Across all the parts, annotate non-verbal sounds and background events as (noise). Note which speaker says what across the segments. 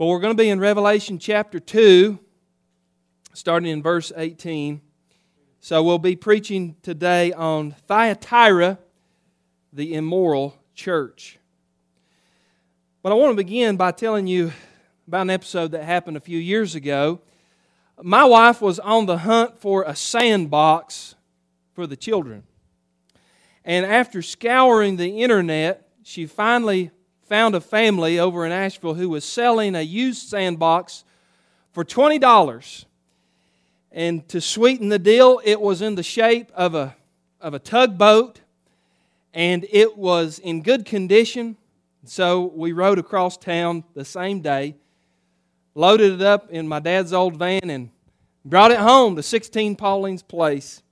Speaker 1: But we're going to be in Revelation chapter 2, starting in verse 18. So we'll be preaching today on Thyatira, the immoral church. But I want to begin by telling you about an episode that happened a few years ago. My wife was on the hunt for a sandbox for the children. And after scouring the internet, she finally found a family over in Asheville who was selling a used sandbox for $20. And to sweeten the deal, it was in the shape of a, of a tugboat and it was in good condition. So we rode across town the same day, loaded it up in my dad's old van, and brought it home to 16 Pauline's Place.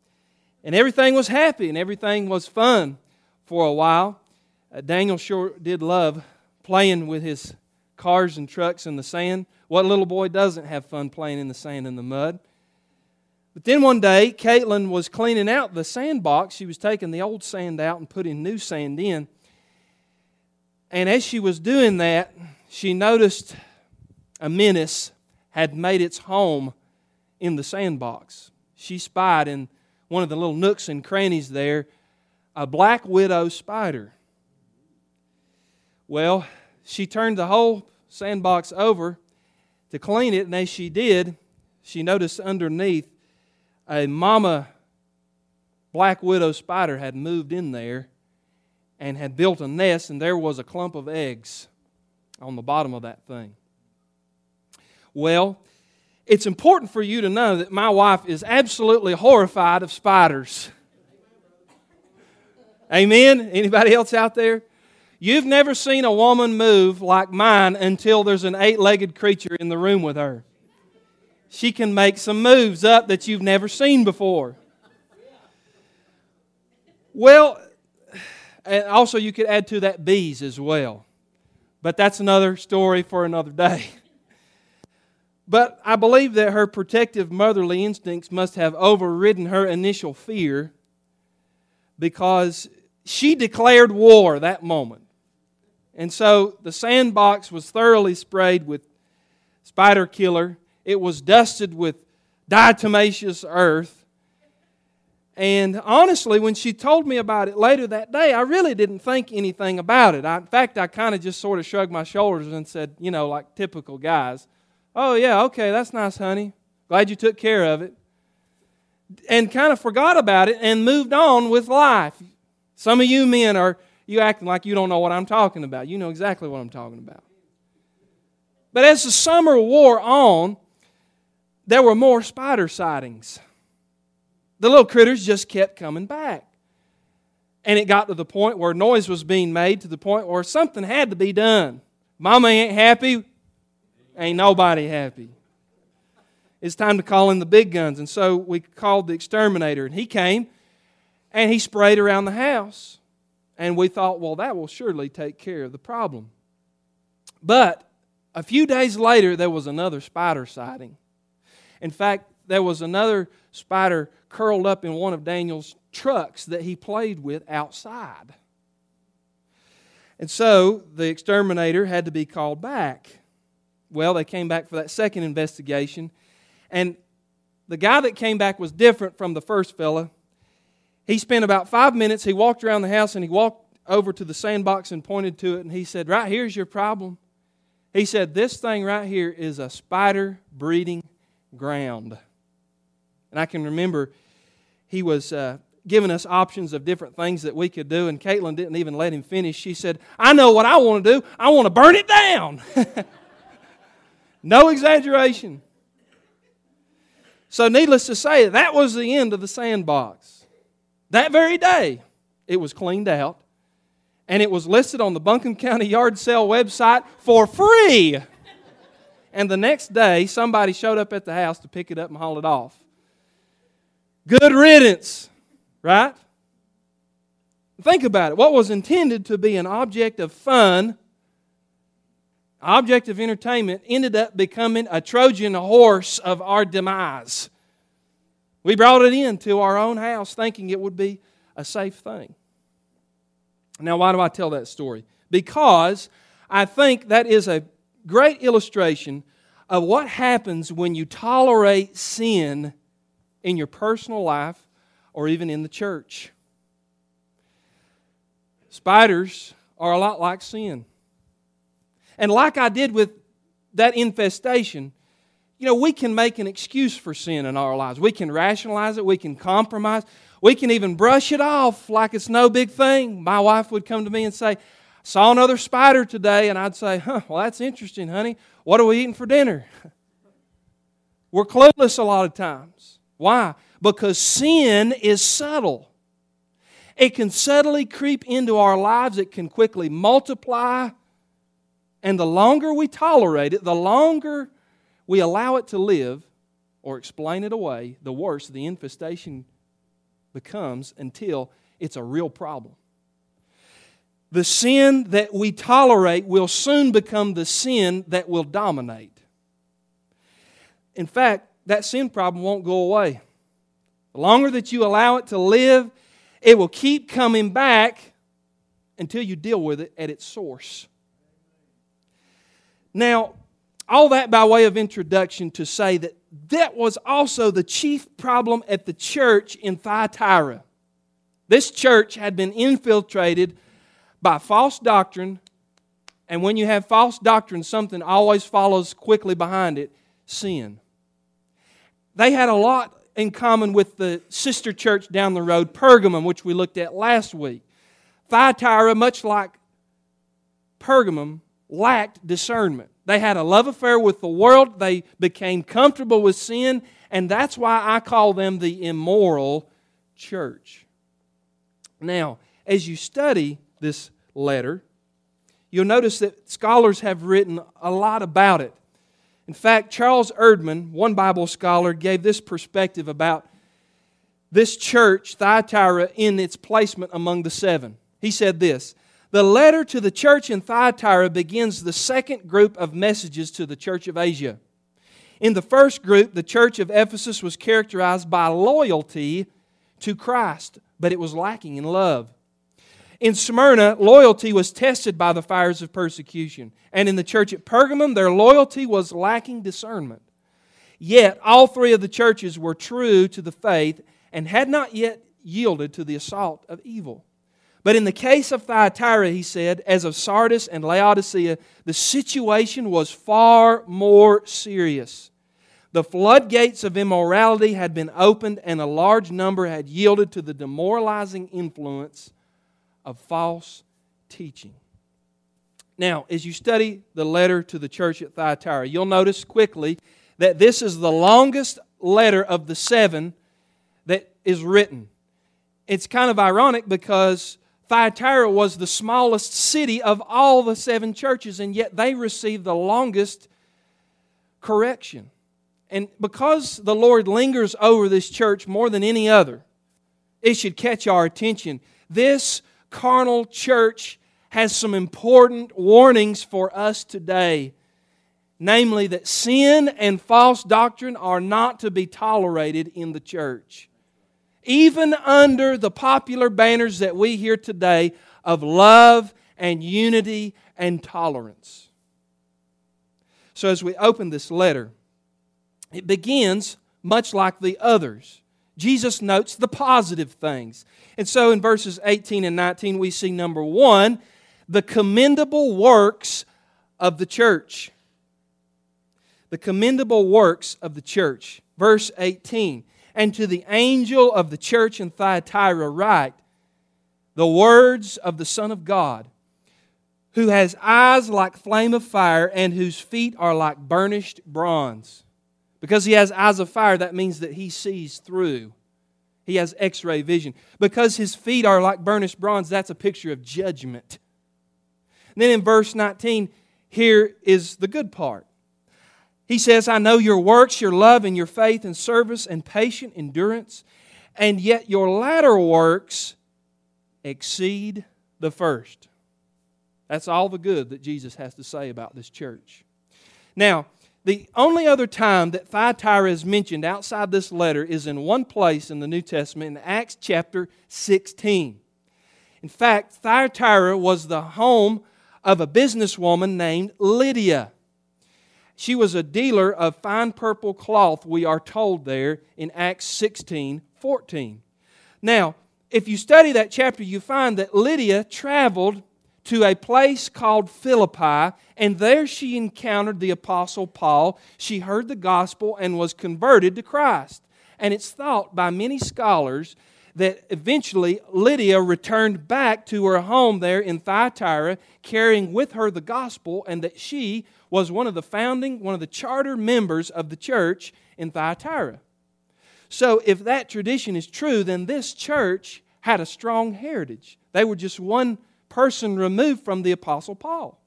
Speaker 1: And everything was happy and everything was fun for a while. Uh, Daniel sure did love playing with his cars and trucks in the sand. What little boy doesn't have fun playing in the sand and the mud? But then one day, Caitlin was cleaning out the sandbox. She was taking the old sand out and putting new sand in. And as she was doing that, she noticed a menace had made its home in the sandbox. She spied in one of the little nooks and crannies there a black widow spider. Well, she turned the whole sandbox over to clean it, and as she did, she noticed underneath a mama black widow spider had moved in there and had built a nest, and there was a clump of eggs on the bottom of that thing. Well, it's important for you to know that my wife is absolutely horrified of spiders. Amen? Anybody else out there? You've never seen a woman move like mine until there's an eight legged creature in the room with her. She can make some moves up that you've never seen before. Well, and also you could add to that bees as well. But that's another story for another day. (laughs) But I believe that her protective motherly instincts must have overridden her initial fear because she declared war that moment. And so the sandbox was thoroughly sprayed with spider killer. It was dusted with diatomaceous earth. And honestly, when she told me about it later that day, I really didn't think anything about it. I, in fact, I kind of just sort of shrugged my shoulders and said, you know, like typical guys, oh, yeah, okay, that's nice, honey. Glad you took care of it. And kind of forgot about it and moved on with life. Some of you men are you acting like you don't know what I'm talking about. You know exactly what I'm talking about. But as the summer wore on, there were more spider sightings. The little critters just kept coming back. And it got to the point where noise was being made to the point where something had to be done. Mama ain't happy, ain't nobody happy. It's time to call in the big guns. And so we called the exterminator, and he came and he sprayed around the house. And we thought, well, that will surely take care of the problem. But a few days later, there was another spider sighting. In fact, there was another spider curled up in one of Daniel's trucks that he played with outside. And so the exterminator had to be called back. Well, they came back for that second investigation. And the guy that came back was different from the first fella. He spent about five minutes. He walked around the house and he walked over to the sandbox and pointed to it and he said, Right here's your problem. He said, This thing right here is a spider breeding ground. And I can remember he was uh, giving us options of different things that we could do, and Caitlin didn't even let him finish. She said, I know what I want to do. I want to burn it down. (laughs) no exaggeration. So, needless to say, that was the end of the sandbox. That very day, it was cleaned out and it was listed on the Buncombe County Yard Sale website for free. And the next day, somebody showed up at the house to pick it up and haul it off. Good riddance, right? Think about it. What was intended to be an object of fun, object of entertainment, ended up becoming a Trojan horse of our demise. We brought it into our own house thinking it would be a safe thing. Now, why do I tell that story? Because I think that is a great illustration of what happens when you tolerate sin in your personal life or even in the church. Spiders are a lot like sin. And like I did with that infestation, you know, we can make an excuse for sin in our lives. We can rationalize it, we can compromise, we can even brush it off like it's no big thing. My wife would come to me and say, Saw another spider today, and I'd say, Huh, well, that's interesting, honey. What are we eating for dinner? (laughs) We're clueless a lot of times. Why? Because sin is subtle. It can subtly creep into our lives, it can quickly multiply. And the longer we tolerate it, the longer we allow it to live or explain it away, the worse the infestation becomes until it's a real problem. The sin that we tolerate will soon become the sin that will dominate. In fact, that sin problem won't go away. The longer that you allow it to live, it will keep coming back until you deal with it at its source. Now, all that by way of introduction to say that that was also the chief problem at the church in Thyatira. This church had been infiltrated by false doctrine, and when you have false doctrine, something always follows quickly behind it sin. They had a lot in common with the sister church down the road, Pergamum, which we looked at last week. Thyatira, much like Pergamum, lacked discernment. They had a love affair with the world. They became comfortable with sin. And that's why I call them the immoral church. Now, as you study this letter, you'll notice that scholars have written a lot about it. In fact, Charles Erdman, one Bible scholar, gave this perspective about this church, Thyatira, in its placement among the seven. He said this the letter to the church in Thyatira begins the second group of messages to the church of Asia. In the first group, the church of Ephesus was characterized by loyalty to Christ, but it was lacking in love. In Smyrna, loyalty was tested by the fires of persecution. And in the church at Pergamum, their loyalty was lacking discernment. Yet, all three of the churches were true to the faith and had not yet yielded to the assault of evil. But in the case of Thyatira, he said, as of Sardis and Laodicea, the situation was far more serious. The floodgates of immorality had been opened, and a large number had yielded to the demoralizing influence of false teaching. Now, as you study the letter to the church at Thyatira, you'll notice quickly that this is the longest letter of the seven that is written. It's kind of ironic because Thyatira was the smallest city of all the seven churches, and yet they received the longest correction. And because the Lord lingers over this church more than any other, it should catch our attention. This carnal church has some important warnings for us today. Namely, that sin and false doctrine are not to be tolerated in the church even under the popular banners that we hear today of love and unity and tolerance. So, as we open this letter, it begins much like the others. Jesus notes the positive things. And so, in verses 18 and 19, we see number one, the commendable works of the church. The commendable works of the church. Verse 18 and to the angel of the church in Thyatira write the words of the Son of God, who has eyes like flame of fire and whose feet are like burnished bronze. Because he has eyes of fire, that means that he sees through. He has x ray vision. Because his feet are like burnished bronze, that's a picture of judgment. And then in verse 19, here is the good part. He says, I know your works, your love, and your faith and service and patient endurance, and yet your latter works exceed the first. That's all the good that Jesus has to say about this church. Now, the only other time that Thyatira is mentioned outside this letter is in one place in the New Testament, in Acts chapter 16. In fact, Thyatira was the home of a businesswoman named Lydia. She was a dealer of fine purple cloth, we are told there in Acts 16 14. Now, if you study that chapter, you find that Lydia traveled to a place called Philippi, and there she encountered the Apostle Paul. She heard the gospel and was converted to Christ. And it's thought by many scholars that eventually Lydia returned back to her home there in Thyatira, carrying with her the gospel, and that she was one of the founding, one of the charter members of the church in Thyatira. So, if that tradition is true, then this church had a strong heritage. They were just one person removed from the Apostle Paul.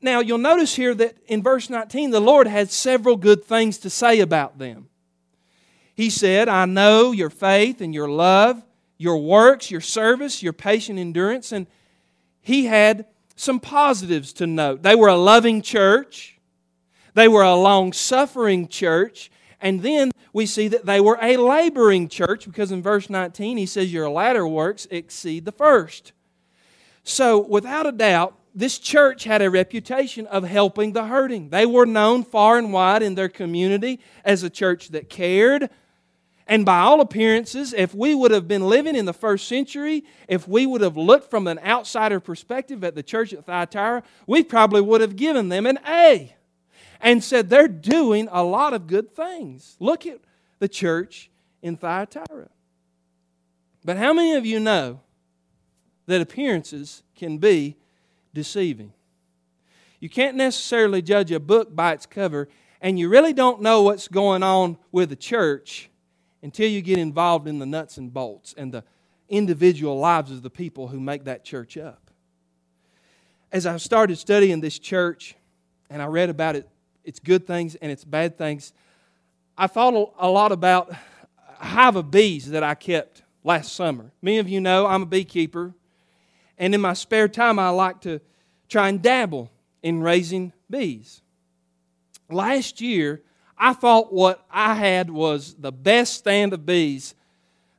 Speaker 1: Now, you'll notice here that in verse 19, the Lord had several good things to say about them. He said, I know your faith and your love, your works, your service, your patient endurance. And he had some positives to note. They were a loving church, they were a long suffering church, and then we see that they were a laboring church because in verse 19 he says, Your latter works exceed the first. So, without a doubt, this church had a reputation of helping the hurting. They were known far and wide in their community as a church that cared. And by all appearances, if we would have been living in the first century, if we would have looked from an outsider perspective at the church at Thyatira, we probably would have given them an A and said they're doing a lot of good things. Look at the church in Thyatira. But how many of you know that appearances can be deceiving. You can't necessarily judge a book by its cover, and you really don't know what's going on with the church until you get involved in the nuts and bolts and the individual lives of the people who make that church up. As I started studying this church and I read about it, its good things and its bad things, I thought a lot about a hive of bees that I kept last summer. Many of you know I'm a beekeeper. And in my spare time, I like to try and dabble in raising bees. Last year, I thought what I had was the best stand of bees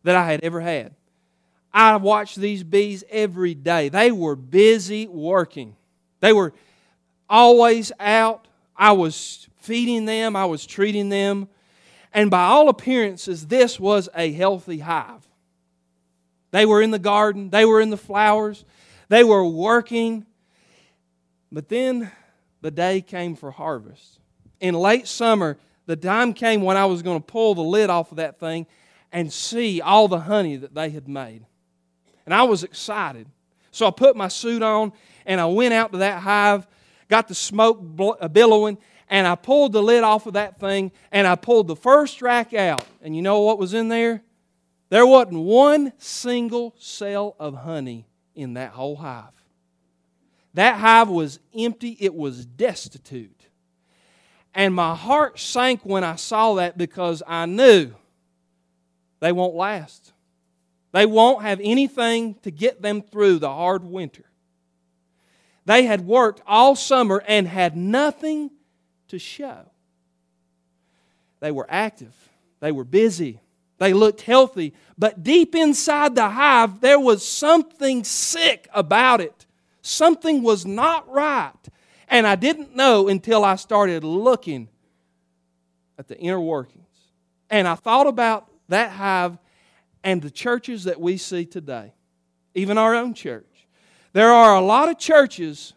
Speaker 1: that I had ever had. I watched these bees every day. They were busy working, they were always out. I was feeding them, I was treating them. And by all appearances, this was a healthy hive. They were in the garden, they were in the flowers, they were working. But then the day came for harvest. In late summer, the time came when I was going to pull the lid off of that thing and see all the honey that they had made. And I was excited. So I put my suit on and I went out to that hive, got the smoke uh, billowing, and I pulled the lid off of that thing and I pulled the first rack out. And you know what was in there? There wasn't one single cell of honey in that whole hive. That hive was empty, it was destitute. And my heart sank when I saw that because I knew they won't last. They won't have anything to get them through the hard winter. They had worked all summer and had nothing to show. They were active, they were busy, they looked healthy, but deep inside the hive, there was something sick about it. Something was not right. And I didn't know until I started looking at the inner workings. And I thought about that hive and the churches that we see today, even our own church. There are a lot of churches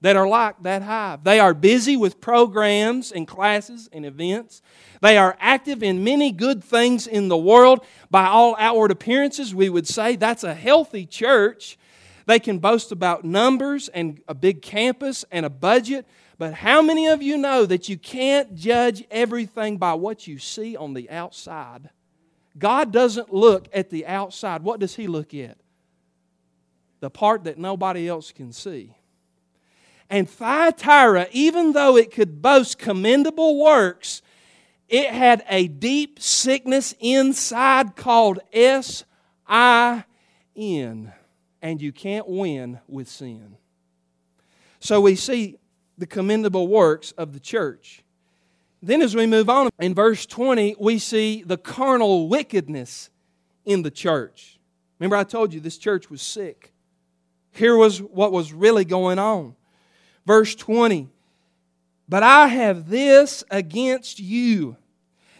Speaker 1: that are like that hive. They are busy with programs and classes and events. They are active in many good things in the world. By all outward appearances, we would say that's a healthy church. They can boast about numbers and a big campus and a budget. But how many of you know that you can't judge everything by what you see on the outside? God doesn't look at the outside. What does He look at? The part that nobody else can see. And Thyatira, even though it could boast commendable works, it had a deep sickness inside called S I N. And you can't win with sin. So we see the commendable works of the church. Then, as we move on, in verse 20, we see the carnal wickedness in the church. Remember, I told you this church was sick. Here was what was really going on. Verse 20 But I have this against you,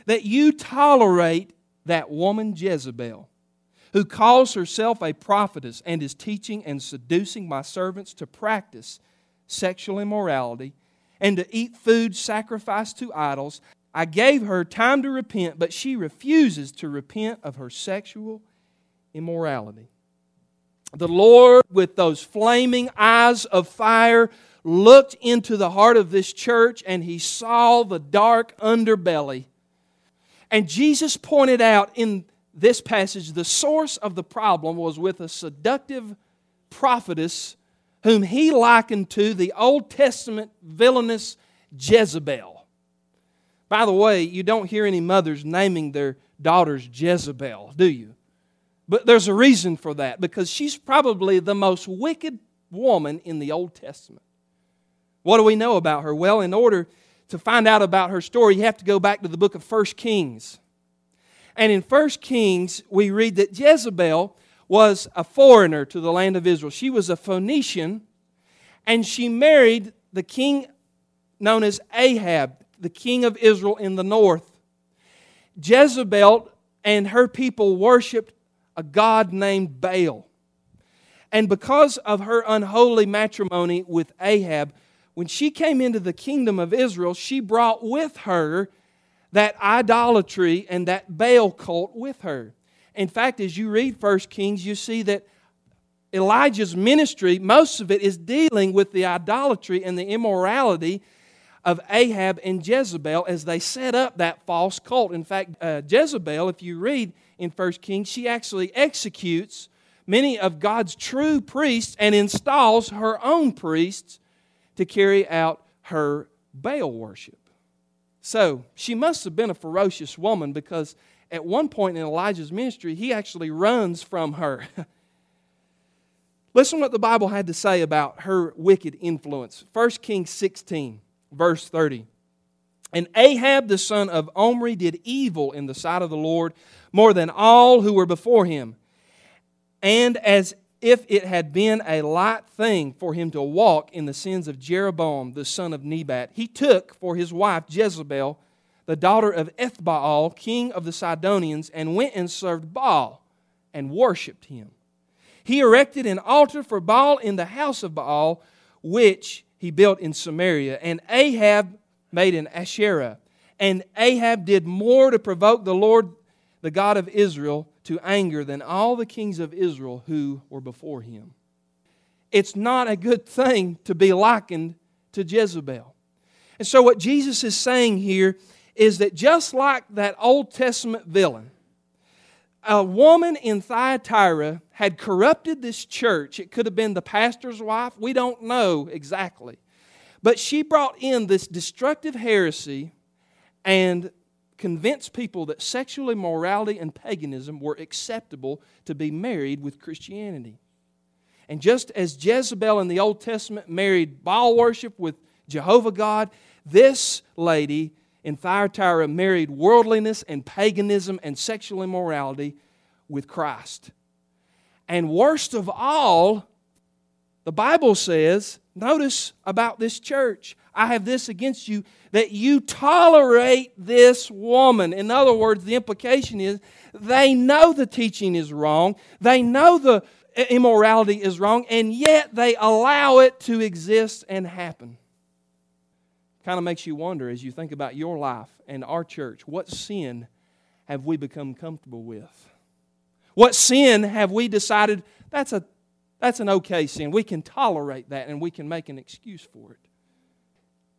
Speaker 1: that you tolerate that woman Jezebel, who calls herself a prophetess and is teaching and seducing my servants to practice sexual immorality and to eat food sacrificed to idols. I gave her time to repent, but she refuses to repent of her sexual immorality. The Lord, with those flaming eyes of fire, looked into the heart of this church and he saw the dark underbelly. And Jesus pointed out in this passage the source of the problem was with a seductive prophetess whom he likened to the Old Testament villainous Jezebel. By the way, you don't hear any mothers naming their daughters Jezebel, do you? But there's a reason for that because she's probably the most wicked woman in the Old Testament. What do we know about her? Well, in order to find out about her story, you have to go back to the book of 1 Kings. And in 1 Kings, we read that Jezebel was a foreigner to the land of Israel. She was a Phoenician, and she married the king known as Ahab, the king of Israel in the north. Jezebel and her people worshiped a god named Baal. And because of her unholy matrimony with Ahab, when she came into the kingdom of Israel, she brought with her that idolatry and that Baal cult with her. In fact, as you read 1 Kings, you see that Elijah's ministry, most of it is dealing with the idolatry and the immorality of Ahab and Jezebel as they set up that false cult. In fact, uh, Jezebel, if you read in 1 Kings, she actually executes many of God's true priests and installs her own priests to carry out her Baal worship. So she must have been a ferocious woman because at one point in Elijah's ministry, he actually runs from her. (laughs) Listen what the Bible had to say about her wicked influence. 1 Kings 16, verse 30. And Ahab the son of Omri did evil in the sight of the Lord more than all who were before him. And as if it had been a light thing for him to walk in the sins of Jeroboam the son of Nebat. He took for his wife Jezebel, the daughter of Ethbaal, king of the Sidonians, and went and served Baal and worshipped him. He erected an altar for Baal in the house of Baal, which he built in Samaria. And Ahab made an Asherah. And Ahab did more to provoke the Lord, the God of Israel, to anger than all the kings of Israel who were before him. It's not a good thing to be likened to Jezebel. And so, what Jesus is saying here is that just like that Old Testament villain, a woman in Thyatira had corrupted this church. It could have been the pastor's wife, we don't know exactly. But she brought in this destructive heresy and convince people that sexual immorality and paganism were acceptable to be married with Christianity. And just as Jezebel in the Old Testament married Baal worship with Jehovah God, this lady in Thyatira married worldliness and paganism and sexual immorality with Christ. And worst of all, the Bible says, notice about this church, I have this against you that you tolerate this woman. In other words, the implication is they know the teaching is wrong, they know the immorality is wrong, and yet they allow it to exist and happen. Kind of makes you wonder as you think about your life and our church what sin have we become comfortable with? What sin have we decided that's a that's an okay sin. We can tolerate that and we can make an excuse for it.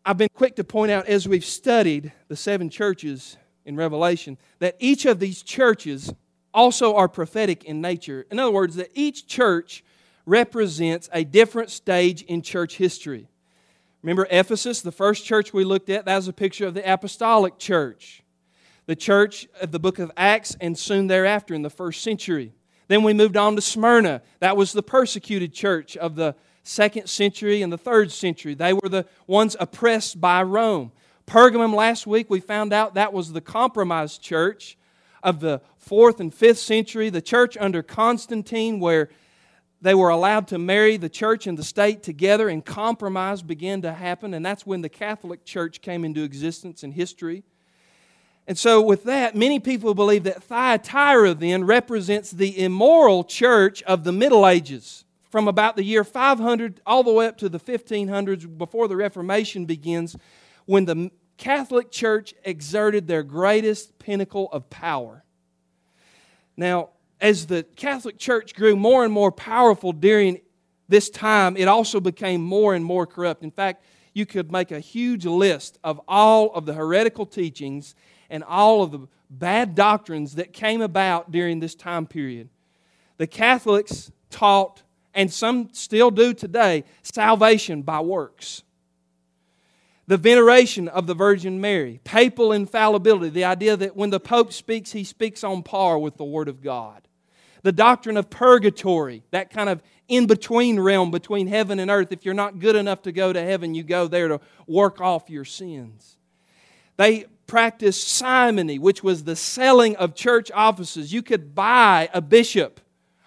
Speaker 1: I've been quick to point out as we've studied the seven churches in Revelation that each of these churches also are prophetic in nature. In other words, that each church represents a different stage in church history. Remember Ephesus, the first church we looked at, that was a picture of the apostolic church. The church of the book of Acts, and soon thereafter in the first century. Then we moved on to Smyrna. That was the persecuted church of the second century and the third century. They were the ones oppressed by Rome. Pergamum last week, we found out that was the compromised church of the fourth and fifth century, the church under Constantine, where they were allowed to marry the church and the state together, and compromise began to happen, and that's when the Catholic Church came into existence in history. And so, with that, many people believe that Thyatira then represents the immoral church of the Middle Ages, from about the year 500 all the way up to the 1500s before the Reformation begins, when the Catholic Church exerted their greatest pinnacle of power. Now, as the Catholic Church grew more and more powerful during this time, it also became more and more corrupt. In fact, you could make a huge list of all of the heretical teachings and all of the bad doctrines that came about during this time period. The Catholics taught, and some still do today, salvation by works the veneration of the Virgin Mary, papal infallibility, the idea that when the Pope speaks, he speaks on par with the Word of God, the doctrine of purgatory, that kind of in between realm between heaven and earth. If you're not good enough to go to heaven, you go there to work off your sins. They practiced simony, which was the selling of church offices. You could buy a bishop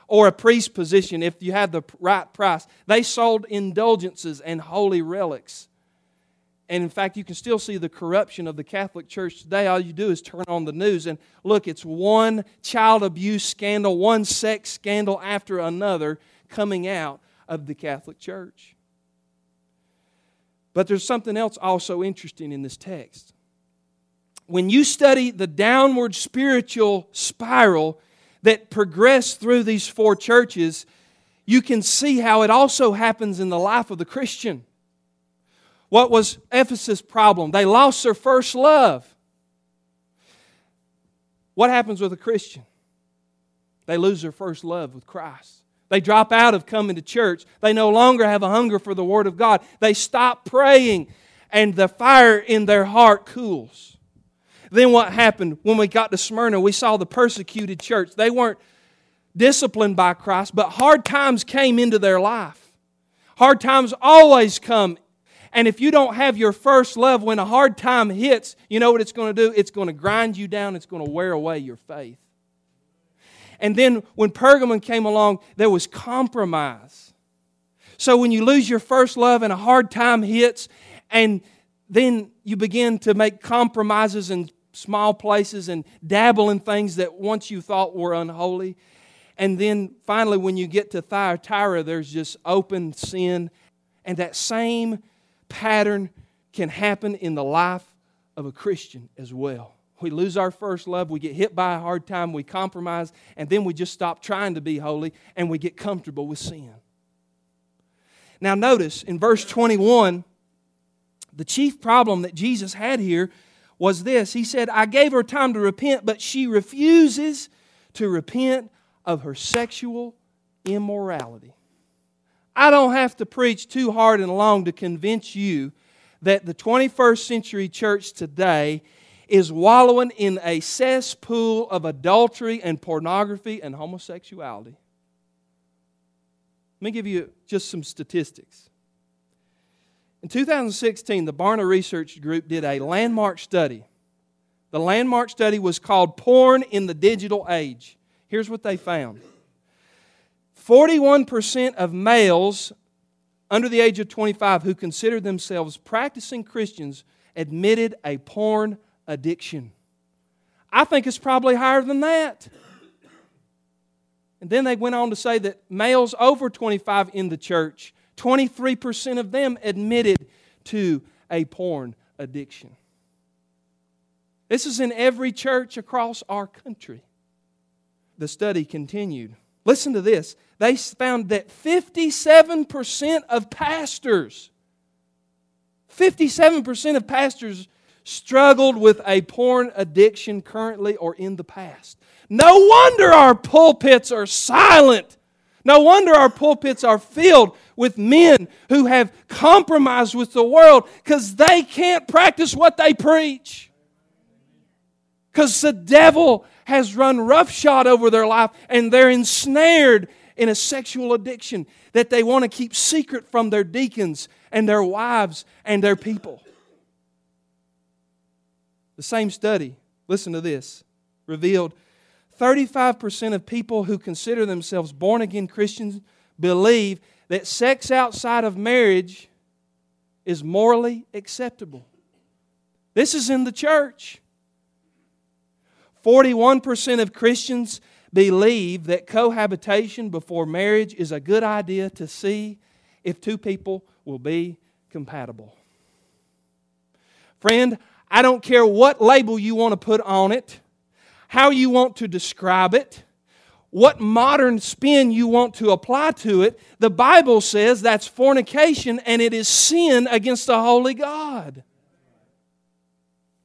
Speaker 1: or a priest position if you had the right price. They sold indulgences and holy relics. And in fact, you can still see the corruption of the Catholic Church today. All you do is turn on the news and look, it's one child abuse scandal, one sex scandal after another coming out of the Catholic Church. But there's something else also interesting in this text. When you study the downward spiritual spiral that progress through these four churches, you can see how it also happens in the life of the Christian. What was Ephesus' problem? They lost their first love. What happens with a Christian? They lose their first love with Christ. They drop out of coming to church. They no longer have a hunger for the Word of God. They stop praying, and the fire in their heart cools. Then what happened when we got to Smyrna? We saw the persecuted church. They weren't disciplined by Christ, but hard times came into their life. Hard times always come and if you don't have your first love when a hard time hits, you know what it's going to do? It's going to grind you down, it's going to wear away your faith. And then when Pergamon came along, there was compromise. So when you lose your first love and a hard time hits, and then you begin to make compromises in small places and dabble in things that once you thought were unholy. And then finally, when you get to Thyatira, there's just open sin. And that same pattern can happen in the life of a Christian as well. We lose our first love, we get hit by a hard time, we compromise, and then we just stop trying to be holy and we get comfortable with sin. Now, notice in verse 21, the chief problem that Jesus had here was this He said, I gave her time to repent, but she refuses to repent of her sexual immorality. I don't have to preach too hard and long to convince you that the 21st century church today is wallowing in a cesspool of adultery and pornography and homosexuality. Let me give you just some statistics. In 2016, the Barna Research Group did a landmark study. The landmark study was called Porn in the Digital Age. Here's what they found 41% of males under the age of 25 who considered themselves practicing Christians admitted a porn addiction. I think it's probably higher than that. And then they went on to say that males over 25 in the church, 23% of them admitted to a porn addiction. This is in every church across our country. The study continued. Listen to this. They found that 57% of pastors, 57% of pastors struggled with a porn addiction currently or in the past. No wonder our pulpits are silent. No wonder our pulpits are filled with men who have compromised with the world because they can't practice what they preach. Because the devil has run roughshod over their life and they're ensnared in a sexual addiction that they want to keep secret from their deacons and their wives and their people. The same study, listen to this, revealed 35% of people who consider themselves born again Christians believe that sex outside of marriage is morally acceptable. This is in the church. 41% of Christians believe that cohabitation before marriage is a good idea to see if two people will be compatible. Friend, I don't care what label you want to put on it, how you want to describe it, what modern spin you want to apply to it. The Bible says that's fornication and it is sin against the holy God.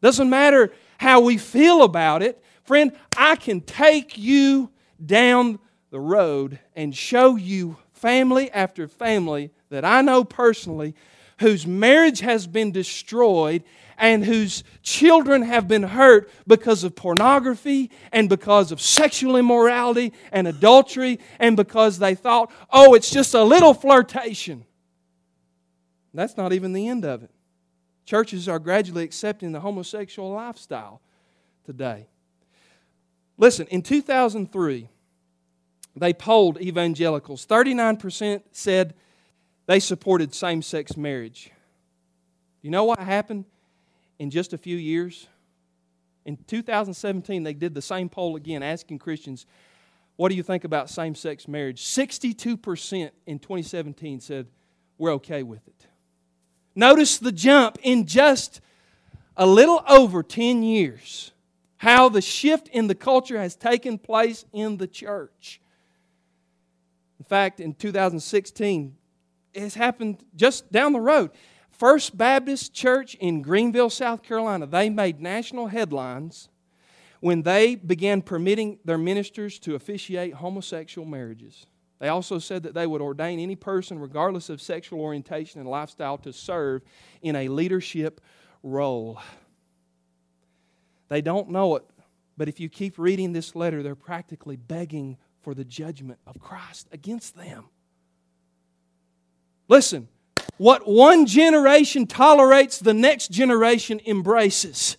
Speaker 1: Doesn't matter how we feel about it. Friend, I can take you down the road and show you family after family that I know personally whose marriage has been destroyed and whose children have been hurt because of pornography and because of sexual immorality and adultery and because they thought, oh, it's just a little flirtation. That's not even the end of it. Churches are gradually accepting the homosexual lifestyle today. Listen, in 2003, they polled evangelicals. 39% said they supported same sex marriage. You know what happened in just a few years? In 2017, they did the same poll again, asking Christians, What do you think about same sex marriage? 62% in 2017 said, We're okay with it. Notice the jump in just a little over 10 years, how the shift in the culture has taken place in the church. In fact, in 2016, it has happened just down the road. First Baptist Church in Greenville, South Carolina, they made national headlines when they began permitting their ministers to officiate homosexual marriages. They also said that they would ordain any person, regardless of sexual orientation and lifestyle, to serve in a leadership role. They don't know it, but if you keep reading this letter, they're practically begging for the judgment of Christ against them. Listen, what one generation tolerates, the next generation embraces.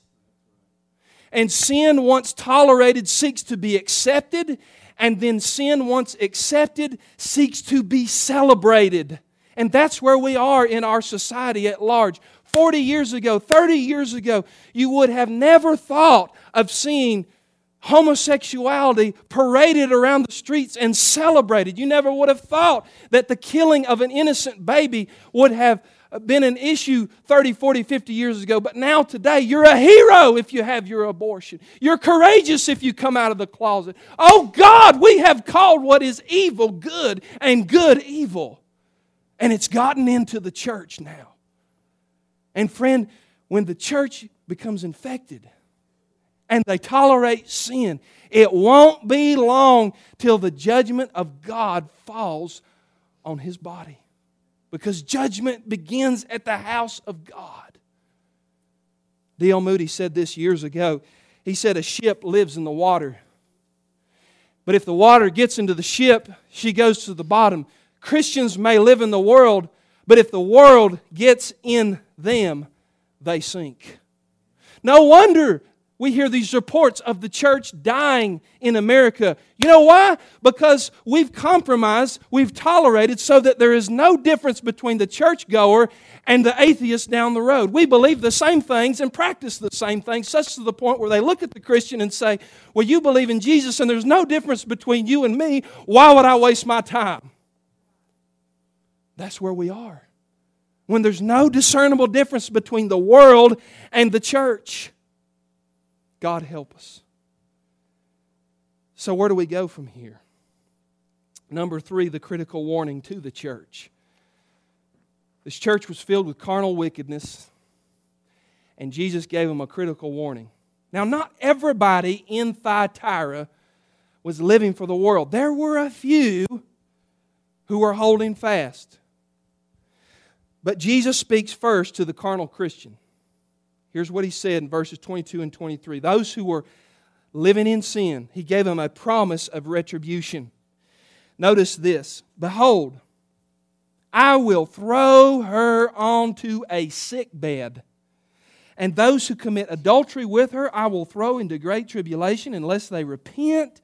Speaker 1: And sin, once tolerated, seeks to be accepted, and then sin, once accepted, seeks to be celebrated. And that's where we are in our society at large. 40 years ago, 30 years ago, you would have never thought of seeing homosexuality paraded around the streets and celebrated. You never would have thought that the killing of an innocent baby would have been an issue 30, 40, 50 years ago. But now, today, you're a hero if you have your abortion. You're courageous if you come out of the closet. Oh God, we have called what is evil good and good evil. And it's gotten into the church now. And friend, when the church becomes infected, and they tolerate sin, it won't be long till the judgment of God falls on his body. Because judgment begins at the house of God. D.L. Moody said this years ago. He said, A ship lives in the water. But if the water gets into the ship, she goes to the bottom. Christians may live in the world, but if the world gets in them, they sink. No wonder we hear these reports of the church dying in America. You know why? Because we've compromised, we've tolerated so that there is no difference between the churchgoer and the atheist down the road. We believe the same things and practice the same things, such to the point where they look at the Christian and say, Well, you believe in Jesus and there's no difference between you and me. Why would I waste my time? That's where we are. When there's no discernible difference between the world and the church. God help us. So, where do we go from here? Number three, the critical warning to the church. This church was filled with carnal wickedness, and Jesus gave them a critical warning. Now, not everybody in Thyatira was living for the world, there were a few who were holding fast. But Jesus speaks first to the carnal Christian. Here's what he said in verses 22 and 23 Those who were living in sin, he gave them a promise of retribution. Notice this Behold, I will throw her onto a sick bed. And those who commit adultery with her, I will throw into great tribulation unless they repent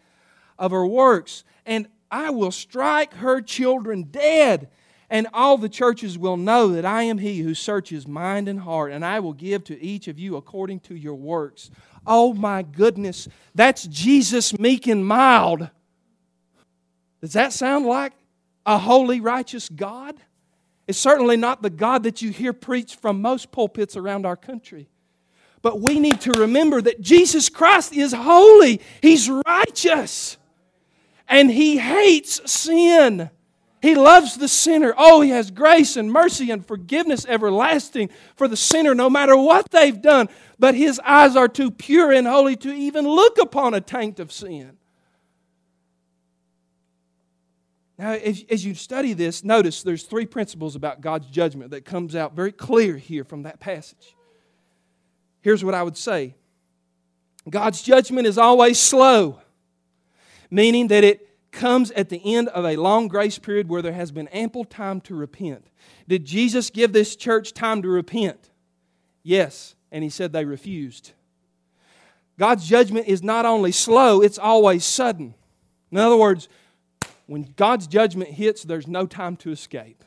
Speaker 1: of her works. And I will strike her children dead. And all the churches will know that I am he who searches mind and heart, and I will give to each of you according to your works. Oh my goodness, that's Jesus meek and mild. Does that sound like a holy, righteous God? It's certainly not the God that you hear preached from most pulpits around our country. But we need to remember that Jesus Christ is holy, He's righteous, and He hates sin. He loves the sinner. Oh, He has grace and mercy and forgiveness everlasting for the sinner no matter what they've done. But His eyes are too pure and holy to even look upon a taint of sin. Now, as, as you study this, notice there's three principles about God's judgment that comes out very clear here from that passage. Here's what I would say God's judgment is always slow, meaning that it comes at the end of a long grace period where there has been ample time to repent. Did Jesus give this church time to repent? Yes, and he said they refused. God's judgment is not only slow, it's always sudden. In other words, when God's judgment hits, there's no time to escape.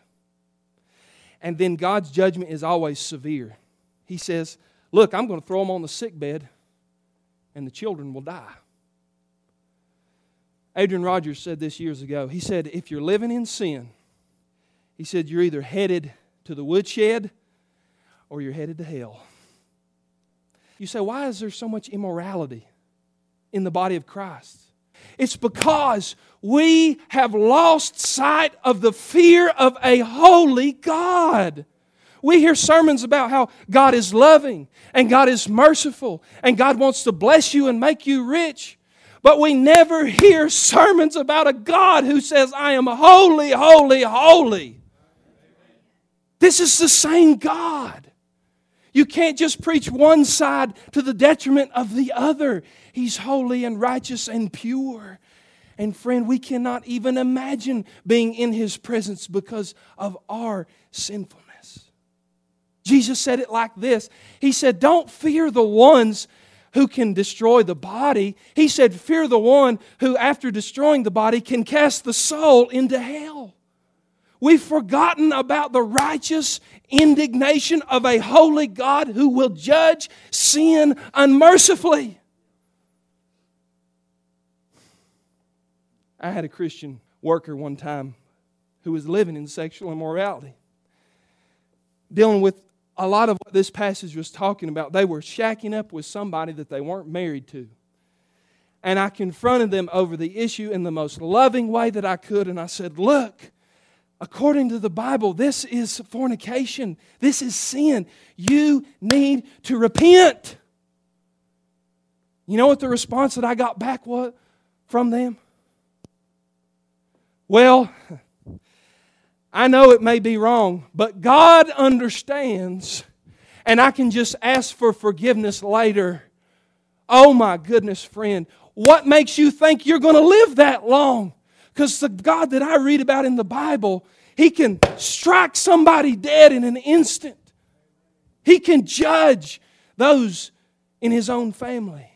Speaker 1: And then God's judgment is always severe. He says, Look, I'm going to throw them on the sick bed, and the children will die. Adrian Rogers said this years ago. He said, If you're living in sin, he said, you're either headed to the woodshed or you're headed to hell. You say, Why is there so much immorality in the body of Christ? It's because we have lost sight of the fear of a holy God. We hear sermons about how God is loving and God is merciful and God wants to bless you and make you rich. But we never hear sermons about a God who says, I am holy, holy, holy. This is the same God. You can't just preach one side to the detriment of the other. He's holy and righteous and pure. And friend, we cannot even imagine being in His presence because of our sinfulness. Jesus said it like this He said, Don't fear the ones who can destroy the body. He said, Fear the one who, after destroying the body, can cast the soul into hell. We've forgotten about the righteous indignation of a holy God who will judge sin unmercifully. I had a Christian worker one time who was living in sexual immorality, dealing with a lot of what this passage was talking about. They were shacking up with somebody that they weren't married to. And I confronted them over the issue in the most loving way that I could. And I said, Look, according to the Bible, this is fornication, this is sin. You need to repent. You know what the response that I got back was from them? Well, I know it may be wrong, but God understands, and I can just ask for forgiveness later. Oh my goodness, friend, what makes you think you're going to live that long? Because the God that I read about in the Bible, He can strike somebody dead in an instant. He can judge those in His own family.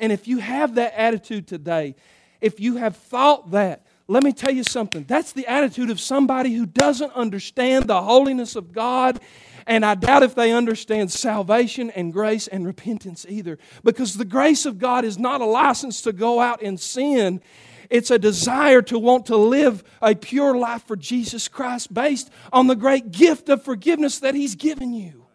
Speaker 1: And if you have that attitude today, if you have thought that, let me tell you something. That's the attitude of somebody who doesn't understand the holiness of God. And I doubt if they understand salvation and grace and repentance either. Because the grace of God is not a license to go out and sin, it's a desire to want to live a pure life for Jesus Christ based on the great gift of forgiveness that He's given you.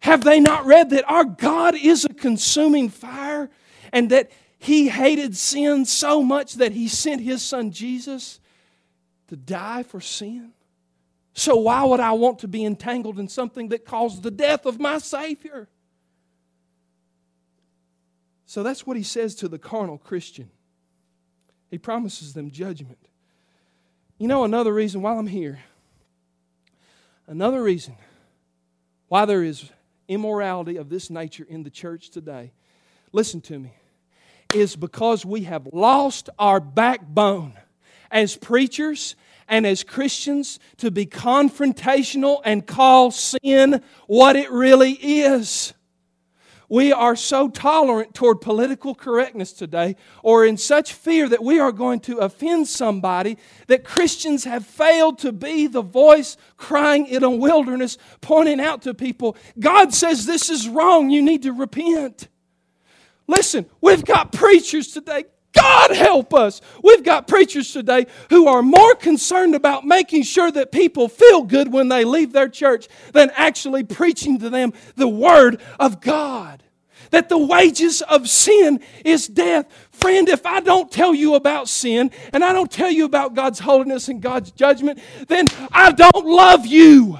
Speaker 1: Have they not read that our God is a consuming fire and that he hated sin so much that he sent his son Jesus to die for sin. So, why would I want to be entangled in something that caused the death of my Savior? So, that's what he says to the carnal Christian. He promises them judgment. You know, another reason while I'm here, another reason why there is immorality of this nature in the church today, listen to me is because we have lost our backbone as preachers and as Christians to be confrontational and call sin what it really is. we are so tolerant toward political correctness today, or in such fear that we are going to offend somebody, that Christians have failed to be the voice crying in a wilderness, pointing out to people, God says this is wrong, you need to repent. Listen, we've got preachers today. God help us. We've got preachers today who are more concerned about making sure that people feel good when they leave their church than actually preaching to them the Word of God that the wages of sin is death. Friend, if I don't tell you about sin and I don't tell you about God's holiness and God's judgment, then I don't love you.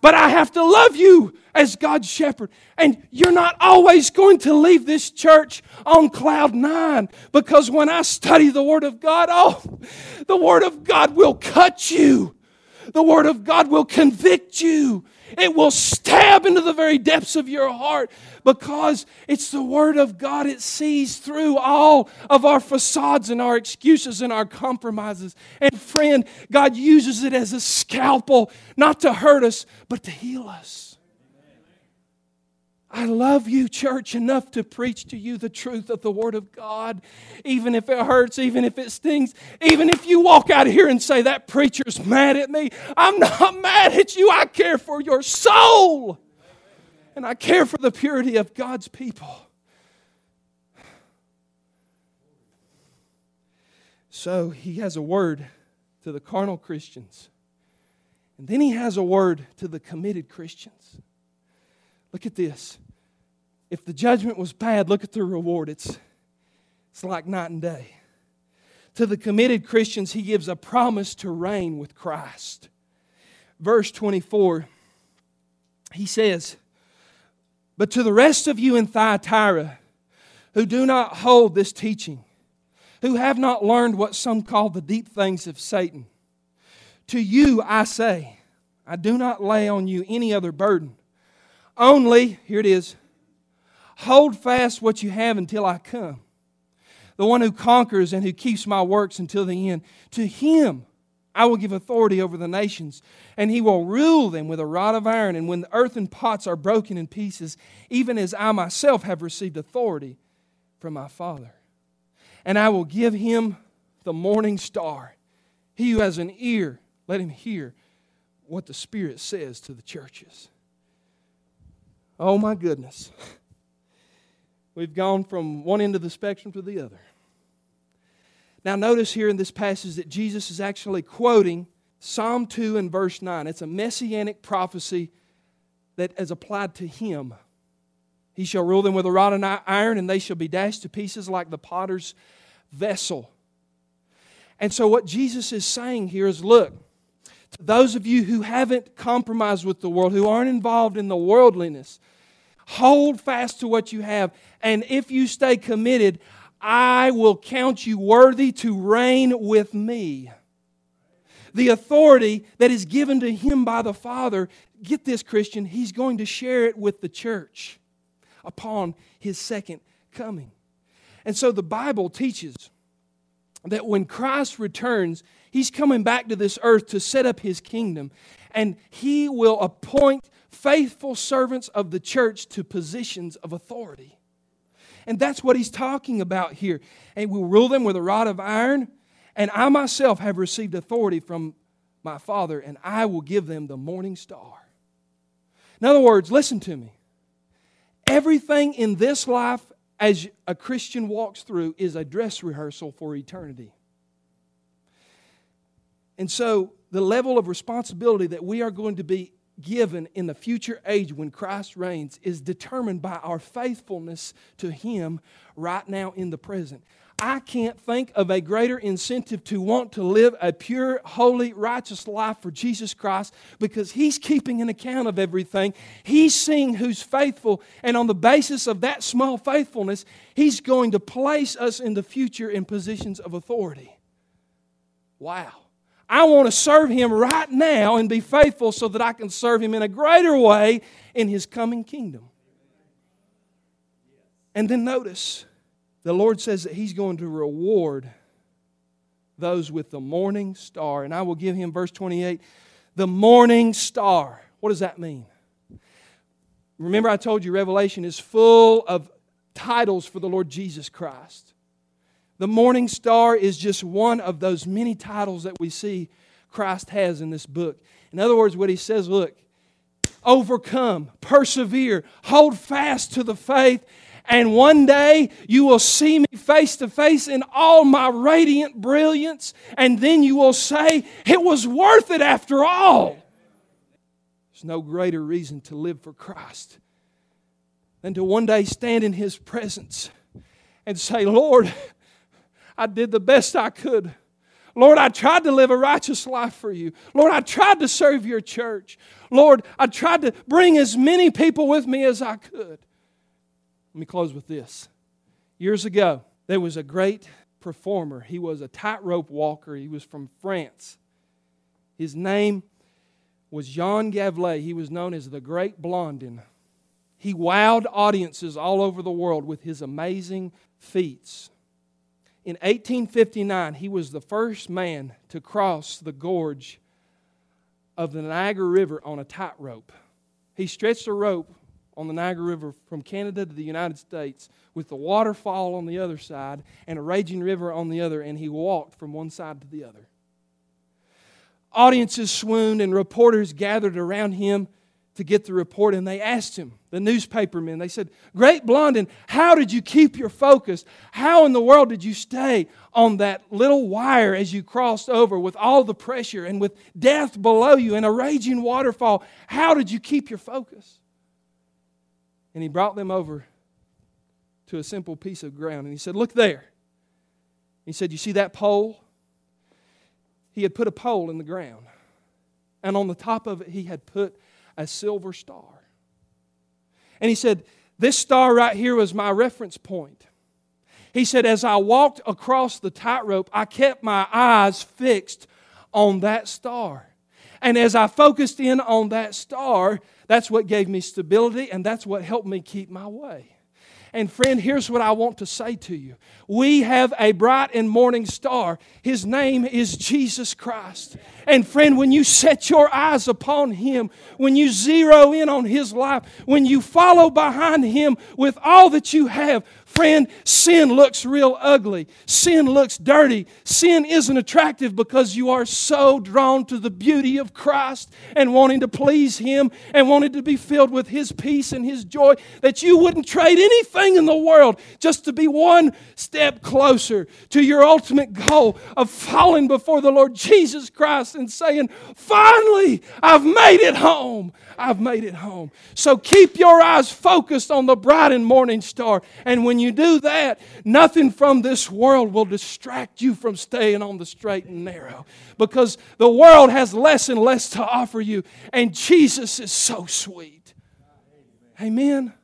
Speaker 1: But I have to love you as God's shepherd. And you're not always going to leave this church on cloud nine because when I study the Word of God, oh, the Word of God will cut you. The Word of God will convict you. It will stab into the very depths of your heart because it's the Word of God. It sees through all of our facades and our excuses and our compromises. And friend, God uses it as a scalpel, not to hurt us, but to heal us. I love you, church, enough to preach to you the truth of the Word of God, even if it hurts, even if it stings, even if you walk out of here and say, That preacher's mad at me. I'm not (laughs) mad at you. I care for your soul, and I care for the purity of God's people. So he has a word to the carnal Christians, and then he has a word to the committed Christians. Look at this. If the judgment was bad, look at the reward. It's, it's like night and day. To the committed Christians, he gives a promise to reign with Christ. Verse 24, he says, But to the rest of you in Thyatira who do not hold this teaching, who have not learned what some call the deep things of Satan, to you I say, I do not lay on you any other burden only, here it is, hold fast what you have until I come. The one who conquers and who keeps my works until the end, to him I will give authority over the nations, and he will rule them with a rod of iron. And when the earthen pots are broken in pieces, even as I myself have received authority from my Father. And I will give him the morning star. He who has an ear, let him hear what the Spirit says to the churches. Oh my goodness. We've gone from one end of the spectrum to the other. Now, notice here in this passage that Jesus is actually quoting Psalm 2 and verse 9. It's a messianic prophecy that is applied to him. He shall rule them with a rod of iron, and they shall be dashed to pieces like the potter's vessel. And so, what Jesus is saying here is look, to those of you who haven't compromised with the world, who aren't involved in the worldliness, hold fast to what you have. And if you stay committed, I will count you worthy to reign with me. The authority that is given to him by the Father, get this, Christian, he's going to share it with the church upon his second coming. And so the Bible teaches that when Christ returns, He's coming back to this earth to set up His kingdom, and He will appoint faithful servants of the church to positions of authority. And that's what He's talking about here. And we'll rule them with a rod of iron, and I myself have received authority from my Father, and I will give them the morning star. In other words, listen to me. Everything in this life as a Christian walks through is a dress rehearsal for eternity. And so, the level of responsibility that we are going to be given in the future age when Christ reigns is determined by our faithfulness to Him right now in the present. I can't think of a greater incentive to want to live a pure, holy, righteous life for Jesus Christ because He's keeping an account of everything. He's seeing who's faithful, and on the basis of that small faithfulness, He's going to place us in the future in positions of authority. Wow. I want to serve Him right now and be faithful so that I can serve Him in a greater way in His coming kingdom. And then notice, the Lord says that He's going to reward those with the morning star. And I will give him, verse 28, the morning star. What does that mean? Remember, I told you Revelation is full of titles for the Lord Jesus Christ. The morning star is just one of those many titles that we see Christ has in this book. In other words, what he says look, overcome, persevere, hold fast to the faith, and one day you will see me face to face in all my radiant brilliance, and then you will say, It was worth it after all. There's no greater reason to live for Christ than to one day stand in His presence and say, Lord, I did the best I could. Lord, I tried to live a righteous life for you. Lord, I tried to serve your church. Lord, I tried to bring as many people with me as I could. Let me close with this. Years ago, there was a great performer. He was a tightrope walker. He was from France. His name was Jean Gavelet. He was known as the Great Blondin. He wowed audiences all over the world with his amazing feats. In 1859, he was the first man to cross the gorge of the Niagara River on a tightrope. He stretched a rope on the Niagara River from Canada to the United States with the waterfall on the other side and a raging river on the other, and he walked from one side to the other. Audiences swooned and reporters gathered around him to get the report, and they asked him, the newspapermen, they said, Great Blondin, how did you keep your focus? How in the world did you stay on that little wire as you crossed over with all the pressure and with death below you and a raging waterfall? How did you keep your focus? And he brought them over to a simple piece of ground, and he said, Look there. He said, You see that pole? He had put a pole in the ground, and on the top of it, he had put a silver star. And he said, This star right here was my reference point. He said, As I walked across the tightrope, I kept my eyes fixed on that star. And as I focused in on that star, that's what gave me stability and that's what helped me keep my way. And friend, here's what I want to say to you. We have a bright and morning star. His name is Jesus Christ. And friend, when you set your eyes upon Him, when you zero in on His life, when you follow behind Him with all that you have, Friend, sin looks real ugly. Sin looks dirty. Sin isn't attractive because you are so drawn to the beauty of Christ and wanting to please Him and wanting to be filled with His peace and His joy that you wouldn't trade anything in the world just to be one step closer to your ultimate goal of falling before the Lord Jesus Christ and saying, Finally, I've made it home. I've made it home. So keep your eyes focused on the bright and morning star. And when you do that, nothing from this world will distract you from staying on the straight and narrow. Because the world has less and less to offer you, and Jesus is so sweet. Amen.